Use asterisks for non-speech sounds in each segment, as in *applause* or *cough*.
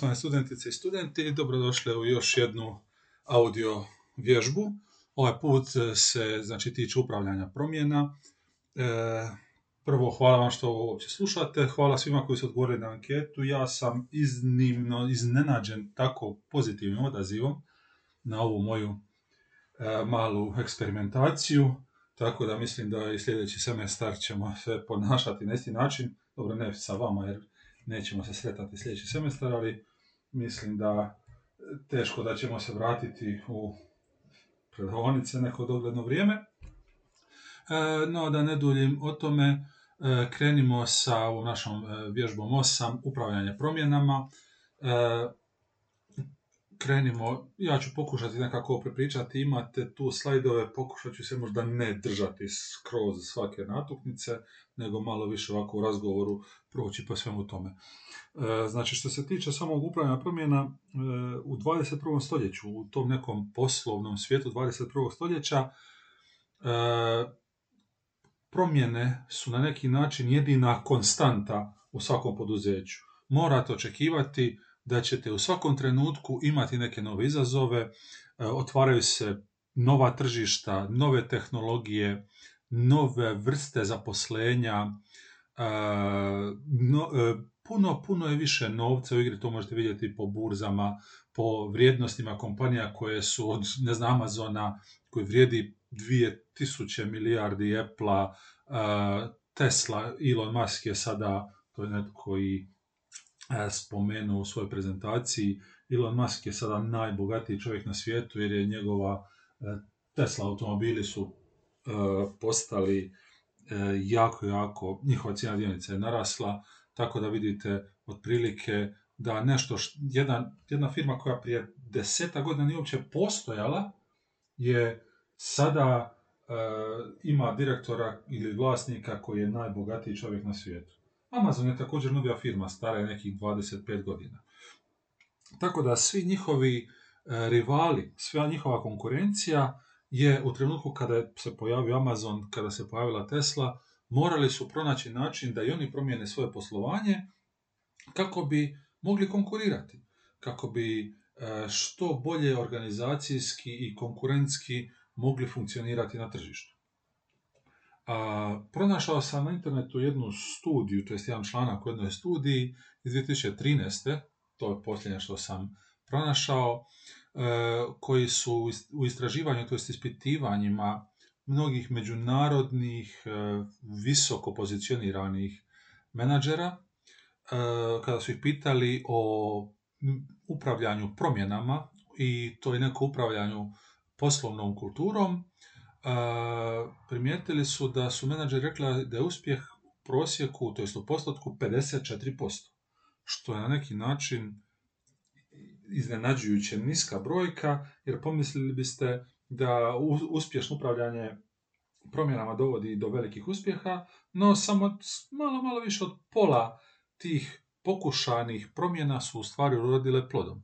Poštovane studentice i studenti, dobrodošli u još jednu audio vježbu. Ovaj put se znači, tiče upravljanja promjena. E, prvo, hvala vam što ovo uopće slušate. Hvala svima koji su odgovorili na anketu. Ja sam iznimno iznenađen tako pozitivnim odazivom na ovu moju e, malu eksperimentaciju. Tako da mislim da i sljedeći semestar ćemo se ponašati na isti način. Dobro, ne sa vama jer nećemo se sretati sljedeći semestar, ali mislim da teško da ćemo se vratiti u predavonice neko dogledno vrijeme. E, no, da ne duljim o tome, e, krenimo sa ovom našom e, vježbom 8, upravljanje promjenama krenimo, ja ću pokušati nekako prepričati, imate tu slajdove, pokušat ću se možda ne držati skroz svake natuknice, nego malo više ovako u razgovoru proći po svemu tome. E, znači, što se tiče samog upravljanja promjena, e, u 21. stoljeću, u tom nekom poslovnom svijetu 21. stoljeća, e, promjene su na neki način jedina konstanta u svakom poduzeću. Morate očekivati da ćete u svakom trenutku imati neke nove izazove, e, otvaraju se nova tržišta, nove tehnologije, nove vrste zaposlenja, e, e, puno, puno je više novca u igri, to možete vidjeti po burzama, po vrijednostima kompanija koje su od, ne znam, Amazona, koji vrijedi 2000 milijardi Apple, Tesla, Elon Musk je sada, to je netko koji spomenuo u svojoj prezentaciji, Elon Musk je sada najbogatiji čovjek na svijetu jer je njegova e, Tesla automobili su e, postali jako, jako, njihova cijena dionica je narasla, tako da vidite otprilike da nešto, jedna, jedna firma koja prije deseta godina nije uopće postojala, je sada ima direktora ili vlasnika koji je najbogatiji čovjek na svijetu. Amazon je također novija firma, stara je nekih 25 godina. Tako da svi njihovi e, rivali, sva njihova konkurencija je u trenutku kada se pojavio Amazon, kada se pojavila Tesla, morali su pronaći način da i oni promijene svoje poslovanje kako bi mogli konkurirati, kako bi e, što bolje organizacijski i konkurentski mogli funkcionirati na tržištu. A, pronašao sam na internetu jednu studiju, to je jedan članak u jednoj studiji iz 2013. To je posljednje što sam pronašao, e, koji su u istraživanju, to jest ispitivanjima mnogih međunarodnih, e, visoko pozicioniranih menadžera, e, kada su ih pitali o upravljanju promjenama i to je neko upravljanju poslovnom kulturom, primijetili su da su menadžeri rekli da je uspjeh u prosjeku, to jest u postotku 54%, što je na neki način iznenađujuće niska brojka, jer pomislili biste da uspješno upravljanje promjenama dovodi do velikih uspjeha, no samo malo, malo više od pola tih pokušanih promjena su u stvari urodile plodom.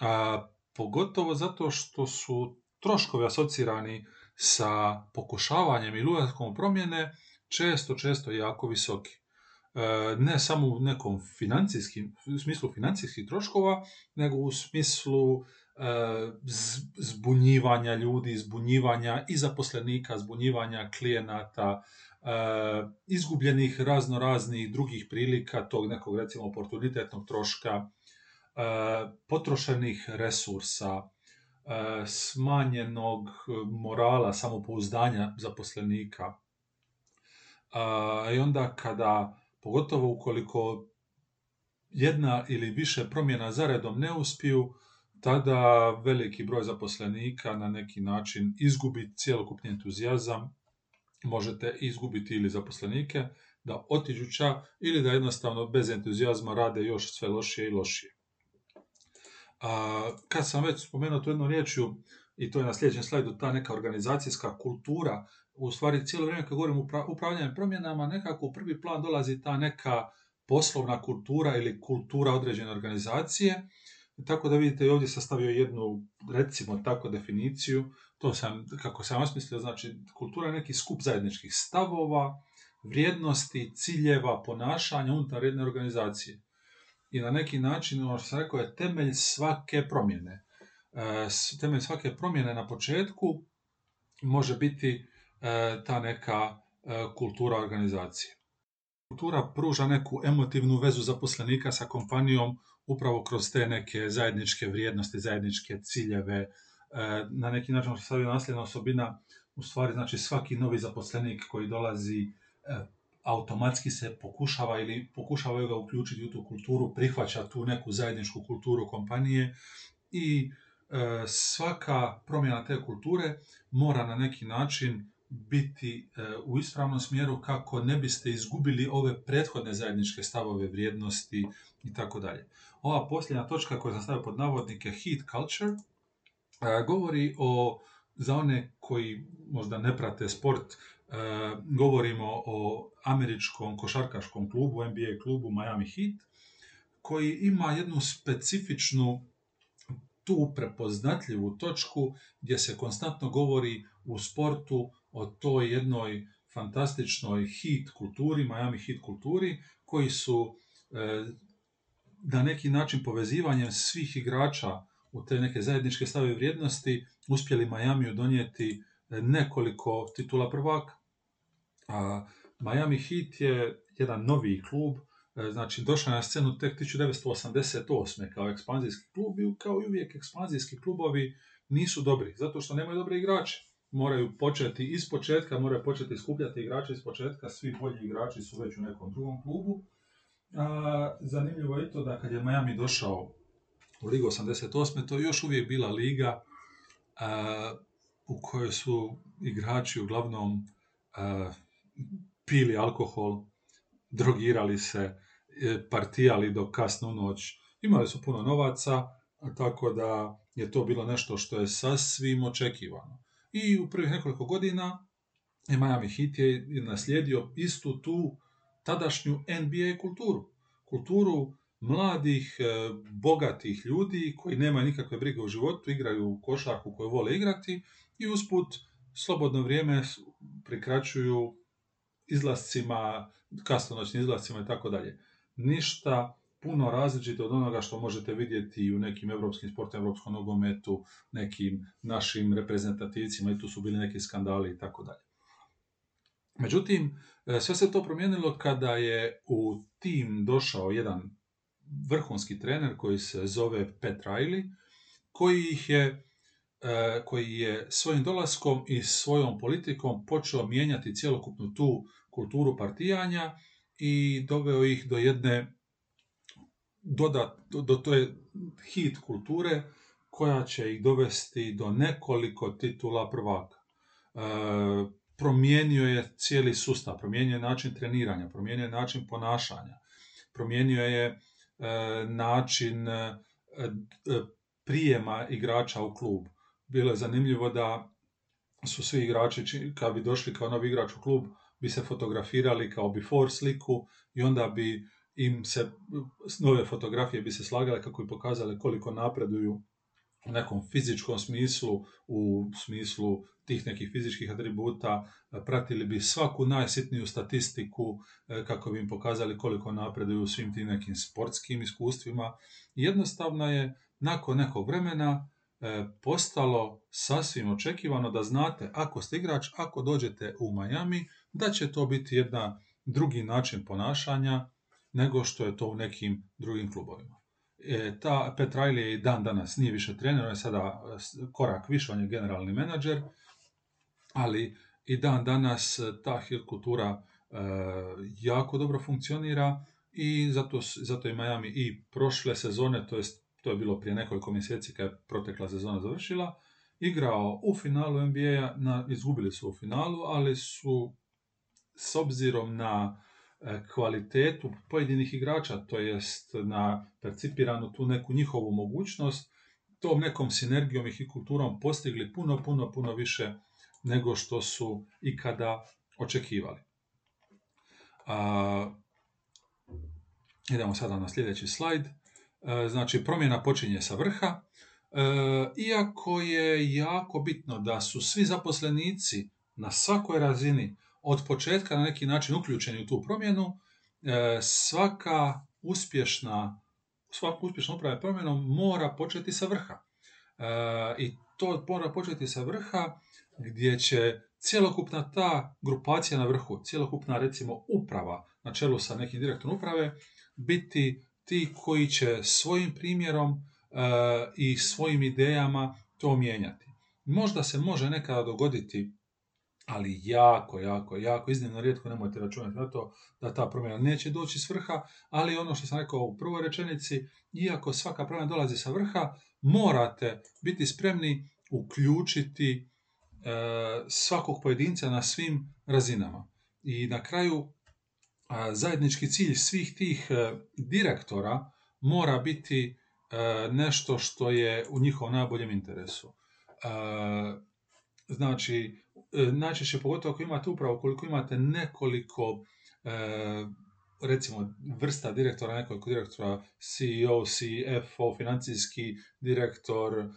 A, pogotovo zato što su troškovi asocirani sa pokušavanjem ili ulaskom promjene često, često jako visoki. E, ne samo u nekom financijskim, u smislu financijskih troškova, nego u smislu e, zbunjivanja ljudi, zbunjivanja i zaposlenika, zbunjivanja klijenata, e, izgubljenih razno raznih drugih prilika, tog nekog recimo oportunitetnog troška, potrošenih resursa, smanjenog morala, samopouzdanja zaposlenika. I onda kada, pogotovo ukoliko jedna ili više promjena zaredom ne uspiju, tada veliki broj zaposlenika na neki način izgubi cjelokupni entuzijazam, možete izgubiti ili zaposlenike, da otiđu ča ili da jednostavno bez entuzijazma rade još sve lošije i lošije. A, kad sam već spomenuo to jednu riječju, i to je na sljedećem slajdu, ta neka organizacijska kultura, u stvari cijelo vrijeme kad govorim o upravljanju promjenama, nekako u prvi plan dolazi ta neka poslovna kultura ili kultura određene organizacije, tako da vidite ovdje sastavio jednu, recimo tako, definiciju, to sam, kako sam osmislio, znači kultura je neki skup zajedničkih stavova, vrijednosti, ciljeva, ponašanja unutar jedne organizacije. I na neki način, ono što sam rekao, je temelj svake promjene. E, temelj svake promjene na početku može biti e, ta neka e, kultura organizacije. Kultura pruža neku emotivnu vezu zaposlenika sa kompanijom upravo kroz te neke zajedničke vrijednosti, zajedničke ciljeve, na neki način što je nasljedna osobina, u stvari znači svaki novi zaposlenik koji dolazi automatski se pokušava ili pokušavaju ga uključiti u tu kulturu, prihvaća tu neku zajedničku kulturu kompanije i e, svaka promjena te kulture mora na neki način biti e, u ispravnom smjeru kako ne biste izgubili ove prethodne zajedničke stavove, vrijednosti i tako dalje. Ova posljednja točka koju sam stavio pod navodnike heat culture e, govori o za one koji možda ne prate sport, govorimo o američkom košarkaškom klubu, NBA klubu Miami Heat, koji ima jednu specifičnu tu prepoznatljivu točku gdje se konstantno govori u sportu o toj jednoj fantastičnoj hit kulturi, Miami hit kulturi, koji su e, na neki način povezivanjem svih igrača u te neke zajedničke stave vrijednosti uspjeli Miamiju donijeti nekoliko titula prvaka. Miami Heat je jedan novi klub, e, znači došao na scenu tek 1988. kao ekspanzijski klub i kao i uvijek ekspanzijski klubovi nisu dobri, zato što nemaju dobre igrače. Moraju početi iz početka, moraju početi skupljati igrače iz početka, svi bolji igrači su već u nekom drugom klubu. Zanimljivo je to da kad je Miami došao u Ligu 88. to je još uvijek bila liga u kojoj su igrači uglavnom pili alkohol, drogirali se, e, partijali do kasnu noć. Imali su puno novaca, tako da je to bilo nešto što je sasvim očekivano. I u prvih nekoliko godina Miami Heat je naslijedio istu tu tadašnju NBA kulturu. Kulturu mladih, e, bogatih ljudi koji nemaju nikakve brige u životu, igraju košarku koju vole igrati i usput slobodno vrijeme prikraćuju izlascima, kasnonoćnim izlascima i tako dalje. Ništa puno različito od onoga što možete vidjeti u nekim europskim sportima, europskom nogometu, nekim našim reprezentativcima i tu su bili neki skandali i tako dalje. Međutim, e, sve se to promijenilo kada je u tim došao jedan vrhunski trener koji se zove Pet Riley, koji ih je e, koji je svojim dolaskom i svojom politikom počeo mijenjati cjelokupnu tu kulturu partijanja i doveo ih do jedne dodat, do, je hit kulture koja će ih dovesti do nekoliko titula prvaka. E, promijenio je cijeli sustav, promijenio je način treniranja, promijenio je način ponašanja, promijenio je e, način e, prijema igrača u klub. Bilo je zanimljivo da su svi igrači, kad bi došli kao novi igrač u klub, bi se fotografirali kao before sliku i onda bi im se nove fotografije bi se slagale kako bi pokazale koliko napreduju u nekom fizičkom smislu, u smislu tih nekih fizičkih atributa, pratili bi svaku najsitniju statistiku e, kako bi im pokazali koliko napreduju u svim tim nekim sportskim iskustvima. Jednostavno je nakon nekog vremena e, postalo sasvim očekivano da znate ako ste igrač, ako dođete u Miami, da će to biti jedna drugi način ponašanja nego što je to u nekim drugim klubovima. E, ta Pet Riley je i dan danas nije više trener, on je sada korak više, on je generalni menadžer, ali i dan danas ta hill kultura e, jako dobro funkcionira i zato, zato je Miami i prošle sezone, to jest to je bilo prije nekoliko mjeseci kad je protekla sezona završila, igrao u finalu NBA-a, izgubili su u finalu, ali su s obzirom na e, kvalitetu pojedinih igrača, to jest na percipiranu tu neku njihovu mogućnost, tom nekom sinergijom i kulturom postigli puno, puno, puno više nego što su ikada očekivali. A, idemo sada na sljedeći slajd. E, znači, promjena počinje sa vrha. E, iako je jako bitno da su svi zaposlenici na svakoj razini od početka na neki način uključeni u tu promjenu, e, svaka uspješna svako uspješno upravljanje promjenom mora početi sa vrha. I to mora početi sa vrha gdje će cjelokupna ta grupacija na vrhu, cjelokupna recimo uprava na čelu sa nekim direktorom uprave, biti ti koji će svojim primjerom e, i svojim idejama to mijenjati. Možda se može nekada dogoditi, ali jako, jako, jako, iznimno rijetko nemojte računati na to da ta promjena neće doći s vrha, ali ono što sam rekao u prvoj rečenici, iako svaka promjena dolazi sa vrha, morate biti spremni uključiti e, svakog pojedinca na svim razinama. I na kraju zajednički cilj svih tih e, direktora mora biti e, nešto što je u njihovom najboljem interesu. Znači, najčešće pogotovo ako imate upravo koliko imate nekoliko recimo vrsta direktora, nekoliko direktora, CEO, CFO, financijski direktor,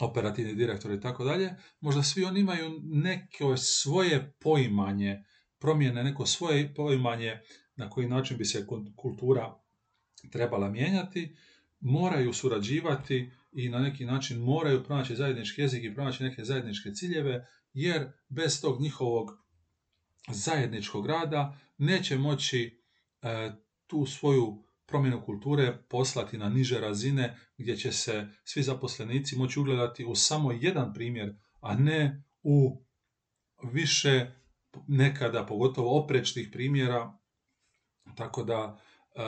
operativni direktor i tako dalje, možda svi oni imaju neko svoje poimanje promjene, neko svoje poimanje na koji način bi se kultura trebala mijenjati, moraju surađivati i na neki način moraju pronaći zajednički jezik i pronaći neke zajedničke ciljeve, jer bez tog njihovog zajedničkog rada neće moći e, tu svoju promjenu kulture poslati na niže razine gdje će se svi zaposlenici moći ugledati u samo jedan primjer, a ne u više nekada pogotovo oprečnih primjera, tako da e,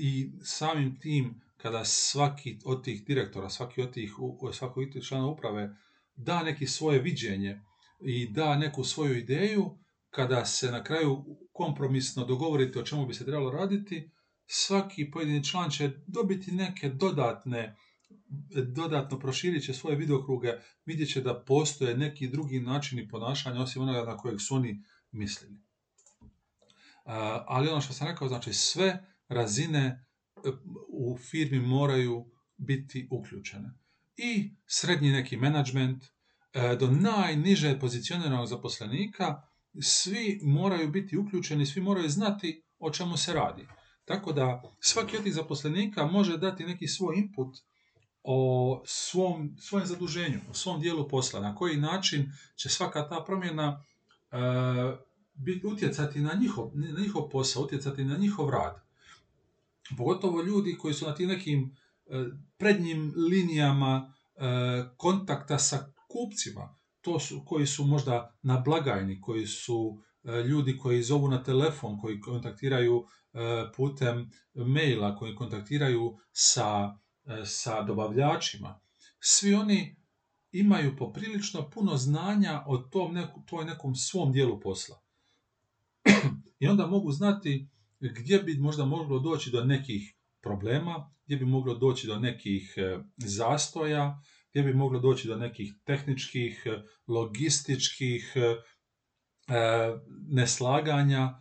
i samim tim kada svaki od tih direktora, svaki od tih, svaki od tih člana uprave da neki svoje viđenje i da neku svoju ideju, kada se na kraju kompromisno dogovorite o čemu bi se trebalo raditi, svaki pojedini član će dobiti neke dodatne dodatno proširit će svoje vidokruge, vidjet će da postoje neki drugi načini ponašanja osim onoga na kojeg su oni mislili. Ali ono što sam rekao, znači sve razine u firmi moraju biti uključene. I srednji neki menadžment, e, do najniže pozicioniranog zaposlenika, svi moraju biti uključeni, svi moraju znati o čemu se radi. Tako da svaki od tih zaposlenika može dati neki svoj input o svom, svojem zaduženju, o svom dijelu posla, na koji način će svaka ta promjena e, utjecati na njihov, na njihov posao, utjecati na njihov rad. Pogotovo ljudi koji su na tim nekim e, prednjim linijama e, kontakta sa kupcima, to su, koji su možda na blagajni, koji su e, ljudi koji zovu na telefon, koji kontaktiraju putem maila, koji kontaktiraju sa sa dobavljačima, svi oni imaju poprilično puno znanja o tom neku, toj nekom svom dijelu posla. *clears throat* I onda mogu znati gdje bi možda moglo doći do nekih problema, gdje bi moglo doći do nekih e, zastoja, gdje bi moglo doći do nekih tehničkih, e, logističkih neslaganja,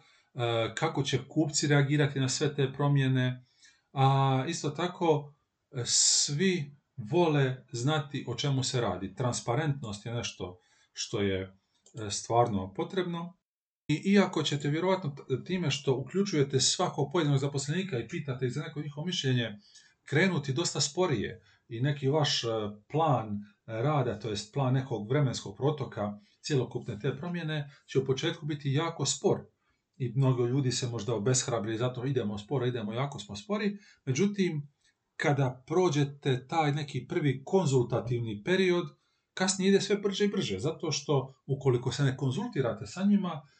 kako će kupci reagirati na sve te promjene, a isto tako svi vole znati o čemu se radi. Transparentnost je nešto što je e, stvarno potrebno. I iako ćete vjerojatno time što uključujete svakog pojedinog zaposlenika i pitate ih za neko njihovo mišljenje, krenuti dosta sporije i neki vaš e, plan rada, to jest plan nekog vremenskog protoka cjelokupne te promjene, će u početku biti jako spor. I mnogo ljudi se možda obeshrabri, zato idemo sporo, idemo jako smo spori. Međutim, kada prođete taj neki prvi konzultativni period, kasnije ide sve brže i brže, zato što ukoliko se ne konzultirate sa njima, e,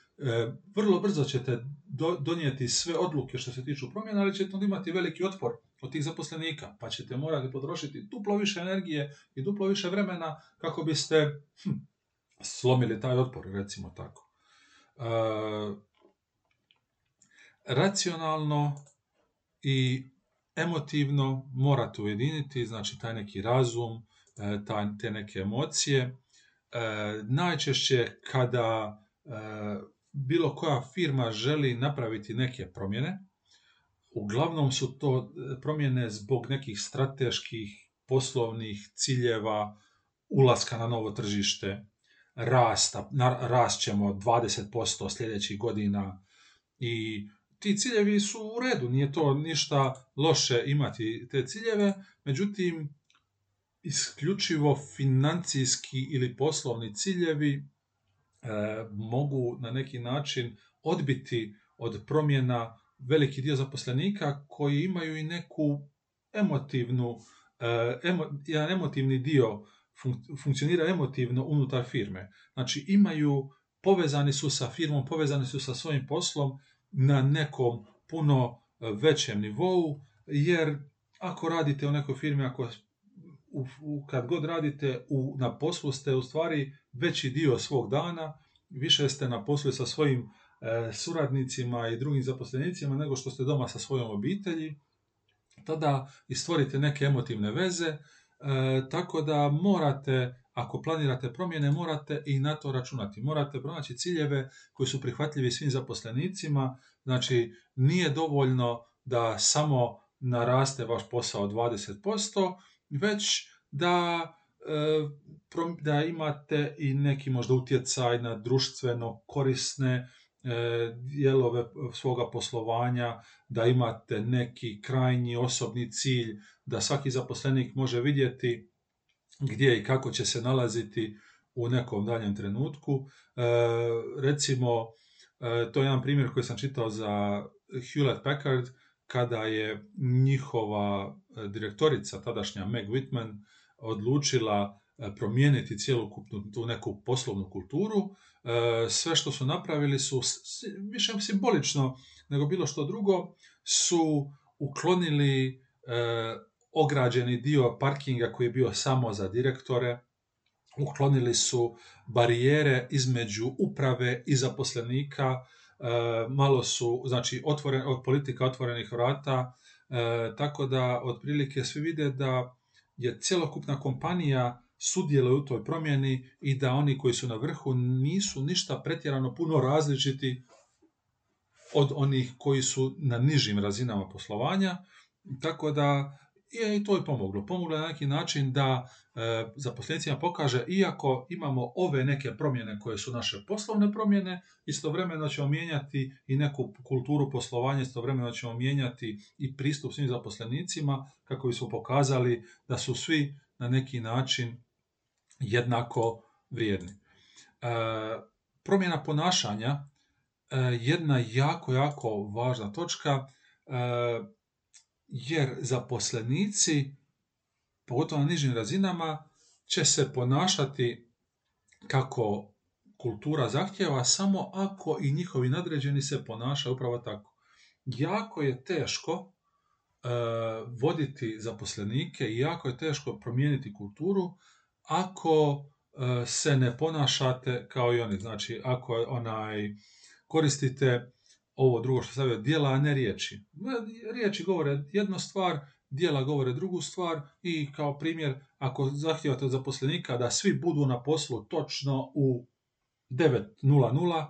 vrlo brzo ćete donijeti sve odluke što se tiču promjena, ali ćete imati veliki otpor od tih zaposlenika, pa ćete morati potrošiti duplo više energije i duplo više vremena kako biste hm, slomili taj otpor, recimo tako. E, racionalno i emotivno morate ujediniti, znači taj neki razum, e, te neke emocije. E, najčešće kada e, bilo koja firma želi napraviti neke promjene, uglavnom su to promjene zbog nekih strateških poslovnih ciljeva, ulaska na novo tržište, rasta, rast ćemo 20% sljedećih godina i ti ciljevi su u redu, nije to ništa loše imati te ciljeve, međutim, isključivo financijski ili poslovni ciljevi e, mogu na neki način odbiti od promjena veliki dio zaposlenika koji imaju i neku emotivnu, e, emo, jedan emotivni dio funkcionira emotivno unutar firme. Znači imaju, povezani su sa firmom, povezani su sa svojim poslom na nekom puno većem nivou, jer ako radite u nekoj firmi, ako u, u, kad god radite u, na poslu ste u stvari veći dio svog dana, više ste na poslu sa svojim e, suradnicima i drugim zaposlenicima nego što ste doma sa svojom obitelji, tada i stvorite neke emotivne veze, e, tako da morate, ako planirate promjene, morate i na to računati. Morate pronaći ciljeve koji su prihvatljivi svim zaposlenicima, znači nije dovoljno da samo naraste vaš posao 20%, već da, e, da imate i neki možda utjecaj na društveno korisne e, dijelove svoga poslovanja, da imate neki krajnji osobni cilj, da svaki zaposlenik može vidjeti gdje i kako će se nalaziti u nekom daljem trenutku. E, recimo, to je jedan primjer koji sam čitao za Hewlett Packard, kada je njihova e, direktorica, tadašnja Meg Whitman, odlučila e, promijeniti cjelokupnu tu neku poslovnu kulturu. E, sve što su napravili su više simbolično nego bilo što drugo, su uklonili ograđeni dio parkinga koji je bio samo za direktore, uklonili su barijere između uprave i zaposlenika, malo su, znači, otvoren, politika otvorenih vrata, e, tako da otprilike svi vide da je cjelokupna kompanija sudjeluje u toj promjeni i da oni koji su na vrhu nisu ništa pretjerano puno različiti od onih koji su na nižim razinama poslovanja, tako da i to je pomoglo. Pomoglo na neki način da e, zaposlenicima pokaže, iako imamo ove neke promjene koje su naše poslovne promjene, istovremeno ćemo mijenjati i neku kulturu poslovanja, istovremeno ćemo mijenjati i pristup svim zaposlenicima kako bismo pokazali da su svi na neki način jednako vrijedni. E, promjena ponašanja e, jedna jako, jako važna točka. Jer zaposlenici, pogotovo na nižim razinama, će se ponašati kako kultura zahtjeva samo ako i njihovi nadređeni se ponašaju upravo tako. Jako je teško e, voditi zaposlenike i jako je teško promijeniti kulturu ako e, se ne ponašate kao i oni. Znači, ako onaj koristite ovo drugo što stavio, dijela, a ne riječi. Riječi govore jednu stvar, dijela govore drugu stvar i kao primjer, ako zahtijevate od zaposlenika da svi budu na poslu točno u 9.00,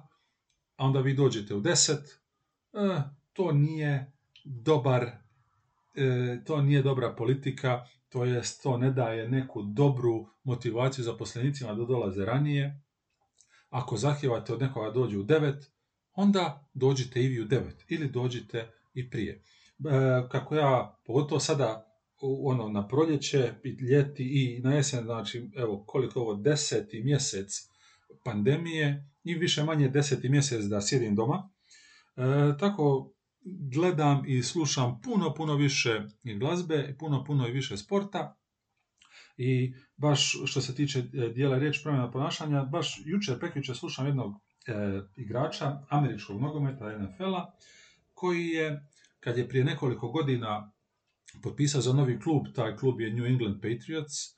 a onda vi dođete u 10, e, to nije dobar e, to nije dobra politika, to jest to ne daje neku dobru motivaciju zaposlenicima da dolaze ranije. Ako zahtijevate od nekoga dođe u 9, onda dođite i vi u devet ili dođite i prije. E, kako ja, pogotovo sada ono na proljeće, ljeti i na jesen, znači evo koliko ovo deseti mjesec pandemije i više manje deseti mjesec da sjedim doma. E, tako gledam i slušam puno, puno više i glazbe, puno, puno i više sporta. I baš što se tiče e, dijela riječ promjena ponašanja, baš jučer, prekjučer slušam jednog igrača američkog nogometa NFL-a, koji je, kad je prije nekoliko godina potpisao za novi klub, taj klub je New England Patriots, e,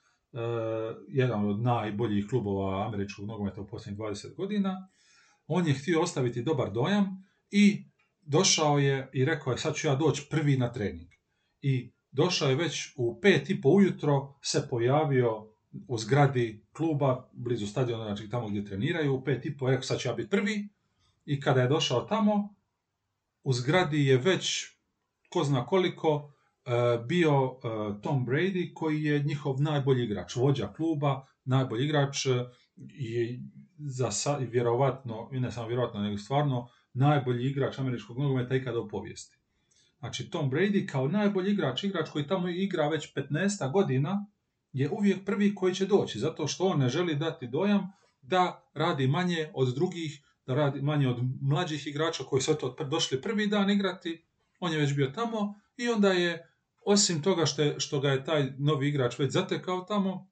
jedan od najboljih klubova američkog nogometa u posljednjih 20 godina, on je htio ostaviti dobar dojam i došao je i rekao je sad ću ja doći prvi na trening. I došao je već u pet i po ujutro, se pojavio u zgradi kluba, blizu stadiona, znači tamo gdje treniraju, u pet i po, rekao sad ću ja biti prvi. I kada je došao tamo, u zgradi je već, ko zna koliko, e, bio e, Tom Brady koji je njihov najbolji igrač, vođa kluba, najbolji igrač e, i za vjerovatno, i ne samo vjerovatno, nego stvarno najbolji igrač američkog nogometa ikada u povijesti. Znači Tom Brady kao najbolji igrač, igrač koji tamo igra već 15 godina, je uvijek prvi koji će doći, zato što on ne želi dati dojam da radi manje od drugih, da radi manje od mlađih igrača koji su eto došli prvi dan igrati, on je već bio tamo i onda je, osim toga što, je, što ga je taj novi igrač već zatekao tamo,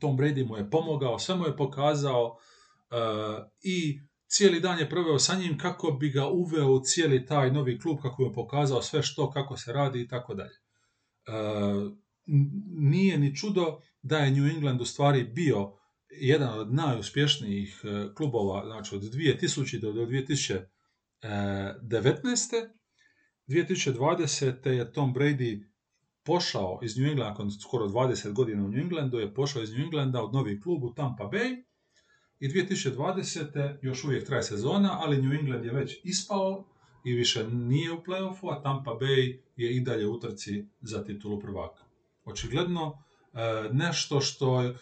Tom Brady mu je pomogao, sve mu je pokazao uh, i cijeli dan je proveo sa njim kako bi ga uveo u cijeli taj novi klub, kako mu pokazao sve što, kako se radi i tako dalje. Nije ni čudo da je New England u stvari bio jedan od najuspješnijih uh, klubova, znači od 2000 do 2019. 2020. je Tom Brady pošao iz New Englanda, nakon skoro 20 godina u New Englandu, je pošao iz New Englanda od novi klub u Tampa Bay i 2020. još uvijek traje sezona, ali New England je već ispao i više nije u playoffu, a Tampa Bay je i dalje u trci za titulu prvaka. Očigledno, e, nešto što je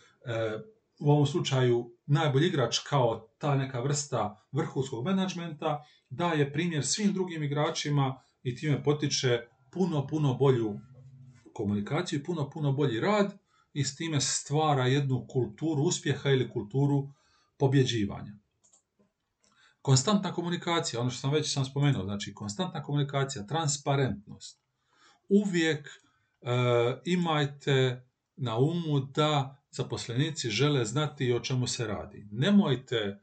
u ovom slučaju najbolji igrač kao ta neka vrsta vrhunskog menadžmenta daje primjer svim drugim igračima i time potiče puno, puno bolju komunikaciju, puno, puno bolji rad i s time stvara jednu kulturu uspjeha ili kulturu pobjeđivanja. Konstantna komunikacija, ono što sam već sam spomenuo, znači konstantna komunikacija, transparentnost. Uvijek e, imajte na umu da zaposlenici žele znati o čemu se radi. Nemojte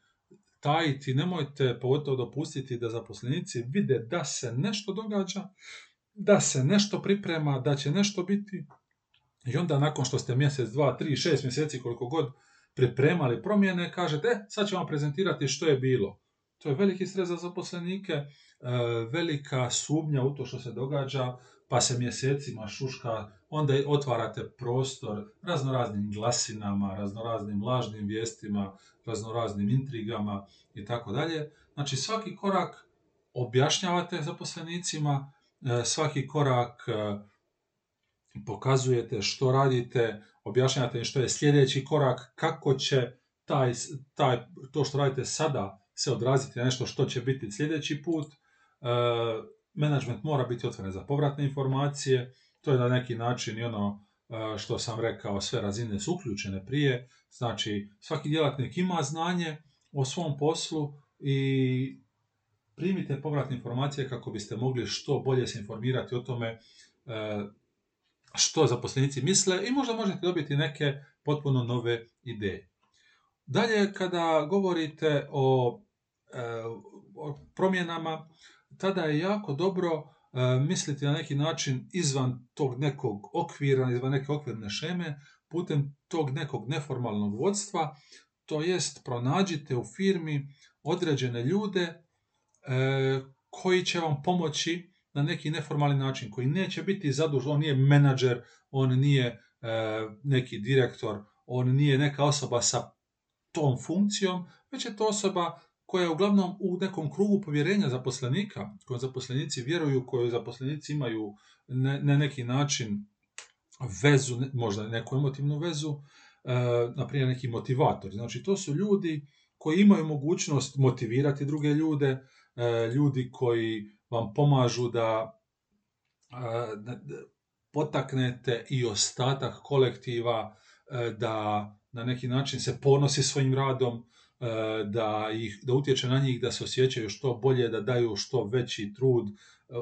tajiti, nemojte pogotovo dopustiti da zaposlenici vide da se nešto događa, da se nešto priprema, da će nešto biti i onda nakon što ste mjesec, dva, tri, šest mjeseci koliko god pripremali promjene, kažete, e, sad ćemo vam prezentirati što je bilo. To je veliki stres za zaposlenike, e, velika sumnja u to što se događa, pa se mjesecima šuška, onda otvarate prostor raznoraznim glasinama, raznoraznim lažnim vijestima, raznoraznim intrigama i tako dalje. Znači svaki korak objašnjavate zaposlenicima, e, svaki korak e, pokazujete što radite, objašnjavate im što je sljedeći korak, kako će taj, taj, to što radite sada se odraziti na nešto što će biti sljedeći put. Management mora biti otvoren za povratne informacije, to je na neki način i ono e, što sam rekao, sve razine su uključene prije, znači svaki djelatnik ima znanje o svom poslu i primite povratne informacije kako biste mogli što bolje se informirati o tome e, što zaposlenici misle i možda možete dobiti neke potpuno nove ideje. Dalje, kada govorite o, e, o promjenama, tada je jako dobro e, misliti na neki način izvan tog nekog okvira, izvan neke okvirne šeme, putem tog nekog neformalnog vodstva, to jest pronađite u firmi određene ljude e, koji će vam pomoći na neki neformalni način, koji neće biti zadužen, on nije menadžer, on nije e, neki direktor, on nije neka osoba sa tom funkcijom, već je to osoba koja je uglavnom u nekom krugu povjerenja zaposlenika, kojoj zaposlenici vjeruju, kojoj zaposlenici imaju na neki način vezu, možda neku emotivnu vezu, e, na primjer neki motivatori. Znači to su ljudi koji imaju mogućnost motivirati druge ljude, e, ljudi koji vam pomažu da, da potaknete i ostatak kolektiva e, da na neki način se ponosi svojim radom, e, da, ih, da utječe na njih da se osjećaju što bolje, da daju što veći trud e,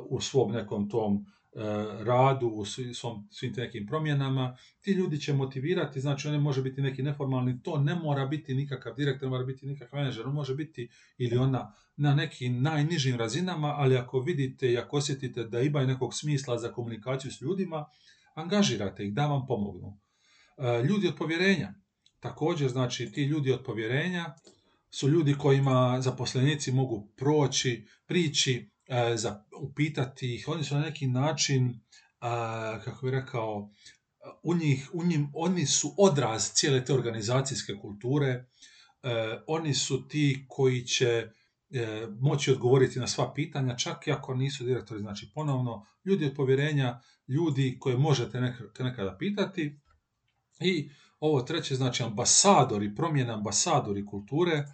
u svom nekom tom E, radu, u svom, svim nekim promjenama, ti ljudi će motivirati, znači on može biti neki neformalni, to ne mora biti nikakav direktor, ne mora biti nikakav menadžer, on može biti ili ona na nekim najnižim razinama, ali ako vidite i ako osjetite da imaju nekog smisla za komunikaciju s ljudima, angažirate ih da vam pomognu. E, ljudi od povjerenja, također znači ti ljudi od povjerenja su ljudi kojima zaposlenici mogu proći, prići, E, upitati ih, oni su na neki način, kako bi rekao, u njih, u njim, oni su odraz cijele te organizacijske kulture, e, oni su ti koji će e, moći odgovoriti na sva pitanja, čak i ako nisu direktori, znači ponovno, ljudi od povjerenja, ljudi koje možete nekada pitati i ovo treće, znači ambasadori, promjena ambasadori kulture,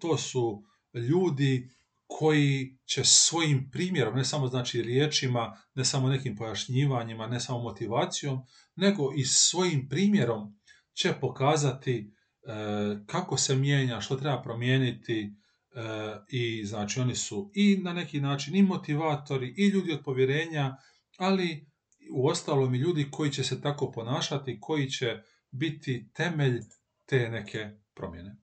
to su ljudi koji će svojim primjerom, ne samo znači riječima, ne samo nekim pojašnjivanjima, ne samo motivacijom, nego i svojim primjerom će pokazati e, kako se mijenja, što treba promijeniti e, i znači oni su i na neki način i motivatori i ljudi od povjerenja, ali u ostalom i ljudi koji će se tako ponašati, koji će biti temelj te neke promjene.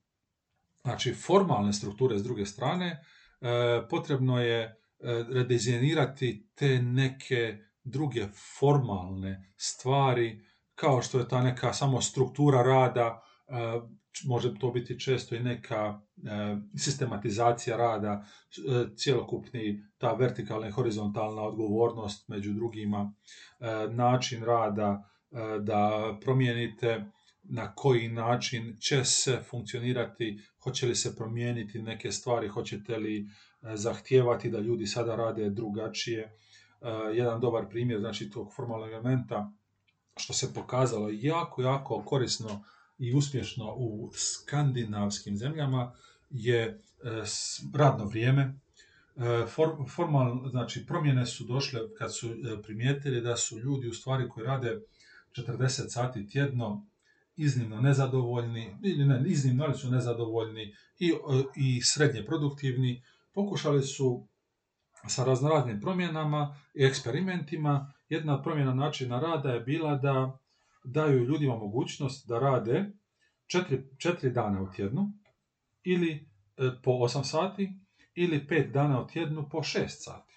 Znači, formalne strukture s druge strane, e, potrebno je e, redizajnirati te neke druge formalne stvari, kao što je ta neka samo struktura rada, e, može to biti često i neka sistematizacija rada, cjelokupni ta vertikalna i horizontalna odgovornost među drugima, način rada, da promijenite na koji način će se funkcionirati, hoće li se promijeniti neke stvari, hoćete li e, zahtijevati da ljudi sada rade drugačije. E, jedan dobar primjer znači tog formalnog elementa što se pokazalo jako, jako korisno i uspješno u skandinavskim zemljama je e, radno vrijeme. Formalno, znači promjene su došle kad su primijetili da su ljudi u stvari koji rade 40 sati tjedno iznimno nezadovoljni, ili ne, iznimno ali su nezadovoljni i, i srednje produktivni, pokušali su sa raznoraznim promjenama i eksperimentima. Jedna promjena načina rada je bila da daju ljudima mogućnost da rade četiri, četiri dana u tjednu ili e, po 8 sati ili pet dana u tjednu po 6 sati.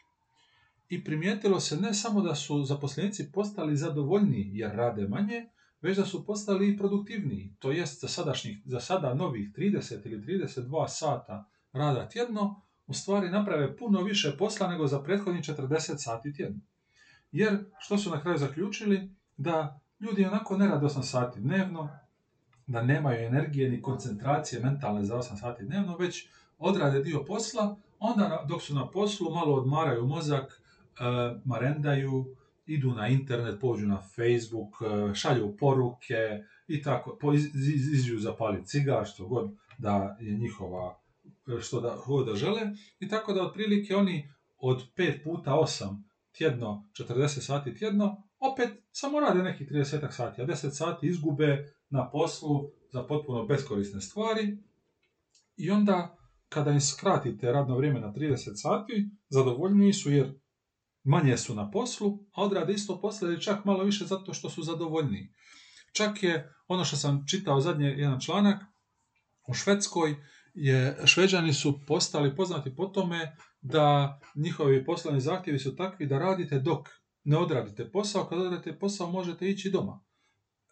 I primijetilo se ne samo da su zaposlenici postali zadovoljniji jer rade manje, već da su postali i produktivniji, to jest za, sadašnjih, za sada novih 30 ili 32 sata rada tjedno, u stvari naprave puno više posla nego za prethodnih 40 sati tjedno. Jer, što su na kraju zaključili? Da ljudi onako ne rade 8 sati dnevno, da nemaju energije ni koncentracije mentalne za 8 sati dnevno, već odrade dio posla, onda dok su na poslu malo odmaraju mozak, e, marendaju, idu na internet, pođu na Facebook, e, šalju poruke i tako, po, iđu zapaliti cigar, što god da je njihova, e, što da, god da žele. I tako da otprilike oni od 5 puta 8 tjedno, 40 sati tjedno, opet samo rade nekih 30 sati, a 10 sati izgube na poslu za potpuno beskorisne stvari i onda kada im skratite radno vrijeme na 30 sati, zadovoljniji su jer manje su na poslu, a odrade isto posle ili čak malo više zato što su zadovoljniji. Čak je ono što sam čitao zadnje jedan članak, u Švedskoj je Šveđani su postali poznati po tome da njihovi poslovni zahtjevi su takvi da radite dok ne odradite posao, kad odradite posao možete ići doma.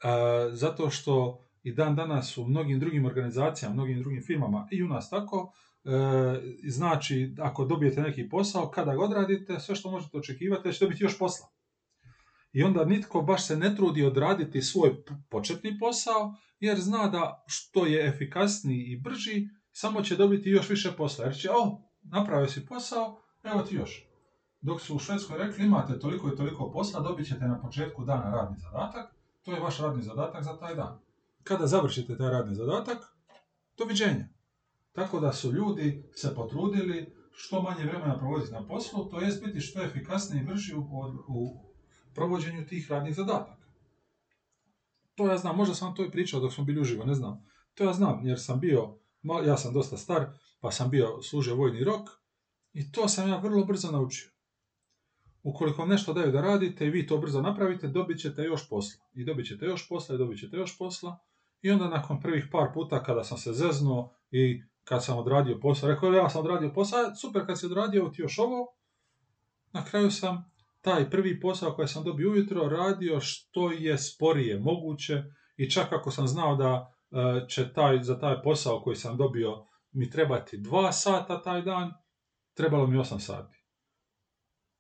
E, zato što i dan danas u mnogim drugim organizacijama, mnogim drugim firmama i u nas tako, E, znači, ako dobijete neki posao, kada ga odradite, sve što možete očekivati, ćete dobiti još posla. I onda nitko baš se ne trudi odraditi svoj početni posao, jer zna da što je efikasniji i brži, samo će dobiti još više posla. Jer će, o, napravio si posao, evo ti još. Dok su u Švedskoj rekli imate toliko i toliko posla, dobit ćete na početku dana radni zadatak, to je vaš radni zadatak za taj dan. Kada završite taj radni zadatak, doviđenja. Tako da su ljudi se potrudili što manje vremena provoditi na poslu, to jest biti što efikasniji i brži u, u provođenju tih radnih zadataka. To ja znam, možda sam to i pričao dok smo bili uživo, ne znam. To ja znam, jer sam bio, ja sam dosta star, pa sam bio služio vojni rok i to sam ja vrlo brzo naučio. Ukoliko vam nešto daju da radite i vi to brzo napravite, dobit ćete još posla. I dobit ćete još posla i dobit ćete još posla. I onda nakon prvih par puta kada sam se zeznuo i kad sam odradio posao, rekao ja sam odradio posao, super kad si odradio ti još ovo, na kraju sam taj prvi posao koji sam dobio ujutro radio što je sporije moguće i čak ako sam znao da e, će taj, za taj posao koji sam dobio mi trebati dva sata taj dan, trebalo mi osam sati.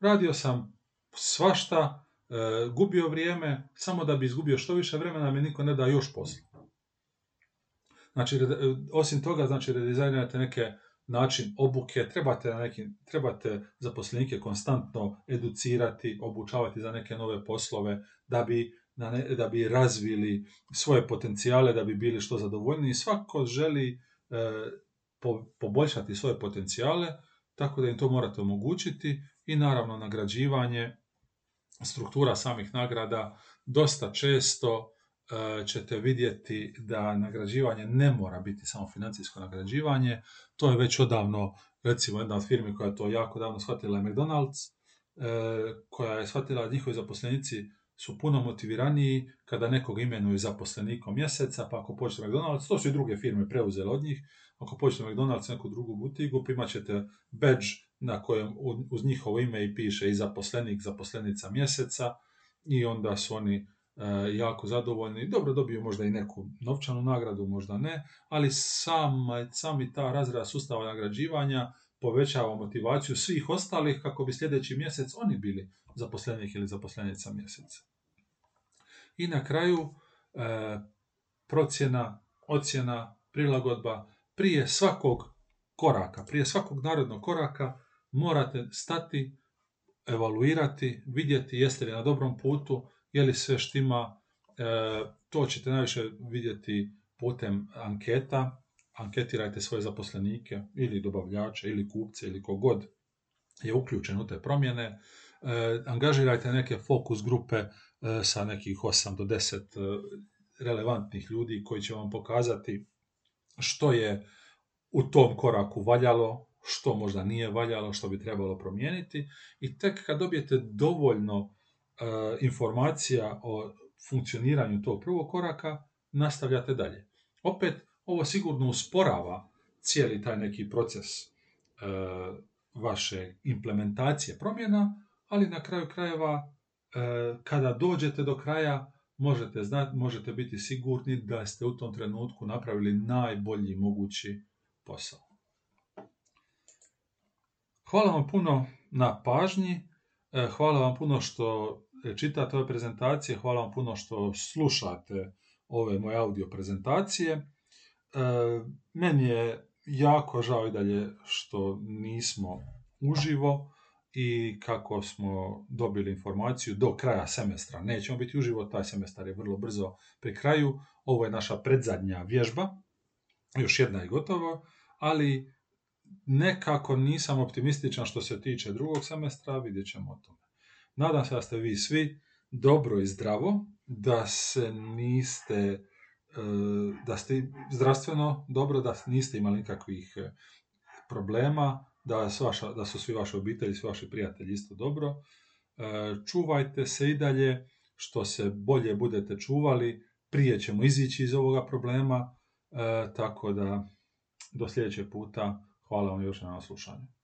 Radio sam svašta, e, gubio vrijeme, samo da bi izgubio što više vremena, mi niko ne da još posla. Znači, osim toga, znači, redizajnirate neke način obuke, trebate, na neki, trebate zaposlenike konstantno educirati, obučavati za neke nove poslove, da bi, da bi razvili svoje potencijale, da bi bili što zadovoljniji. Svako želi e, poboljšati svoje potencijale, tako da im to morate omogućiti i naravno nagrađivanje, struktura samih nagrada, dosta često e, ćete vidjeti da nagrađivanje ne mora biti samo financijsko nagrađivanje, to je već odavno, recimo jedna od firmi koja je to jako davno shvatila je McDonald's, e, koja je shvatila da njihovi zaposlenici su puno motiviraniji kada nekog imenuju zaposlenikom mjeseca, pa ako počne McDonald's, to su i druge firme preuzele od njih, ako počne McDonald's neku drugu butigu, pa imat ćete badge na kojem uz njihovo ime i piše i zaposlenik, zaposlenica mjeseca i onda su oni e, jako zadovoljni. Dobro dobiju možda i neku novčanu nagradu, možda ne, ali sam, sami ta razreda sustava nagrađivanja povećava motivaciju svih ostalih kako bi sljedeći mjesec oni bili zaposlenik ili zaposlenica mjeseca. I na kraju e, procjena, ocjena, prilagodba prije svakog koraka, prije svakog narodnog koraka morate stati, evaluirati, vidjeti jeste li na dobrom putu, je li sve štima, e, to ćete najviše vidjeti putem anketa, anketirajte svoje zaposlenike ili dobavljače ili kupce ili kogod je uključen u te promjene, e, angažirajte neke fokus grupe e, sa nekih 8 do 10 relevantnih ljudi koji će vam pokazati što je u tom koraku valjalo, što možda nije valjalo, što bi trebalo promijeniti i tek kad dobijete dovoljno e, informacija o funkcioniranju tog prvog koraka, nastavljate dalje. Opet, ovo sigurno usporava cijeli taj neki proces e, vaše implementacije promjena, ali na kraju krajeva e, kada dođete do kraja možete, znati, možete biti sigurni da ste u tom trenutku napravili najbolji mogući posao. Hvala vam puno na pažnji, e, hvala vam puno što čitate ove prezentacije, hvala vam puno što slušate ove moje audio prezentacije. E, meni je jako žao i dalje što nismo uživo i kako smo dobili informaciju do kraja semestra. Nećemo biti uživo, taj semestar je vrlo brzo pri kraju. Ovo je naša predzadnja vježba, još jedna je gotova, ali nekako nisam optimističan što se tiče drugog semestra, vidjet ćemo o tome. Nadam se da ste vi svi dobro i zdravo, da se niste e, da ste zdravstveno dobro, da niste imali nikakvih e, problema, da, vaša, da su svi vaši obitelji, svi vaši prijatelji isto dobro. E, čuvajte se i dalje, što se bolje budete čuvali, prije ćemo izići iz ovoga problema, tako da do sljedećeg puta hvala vam još na slušanju.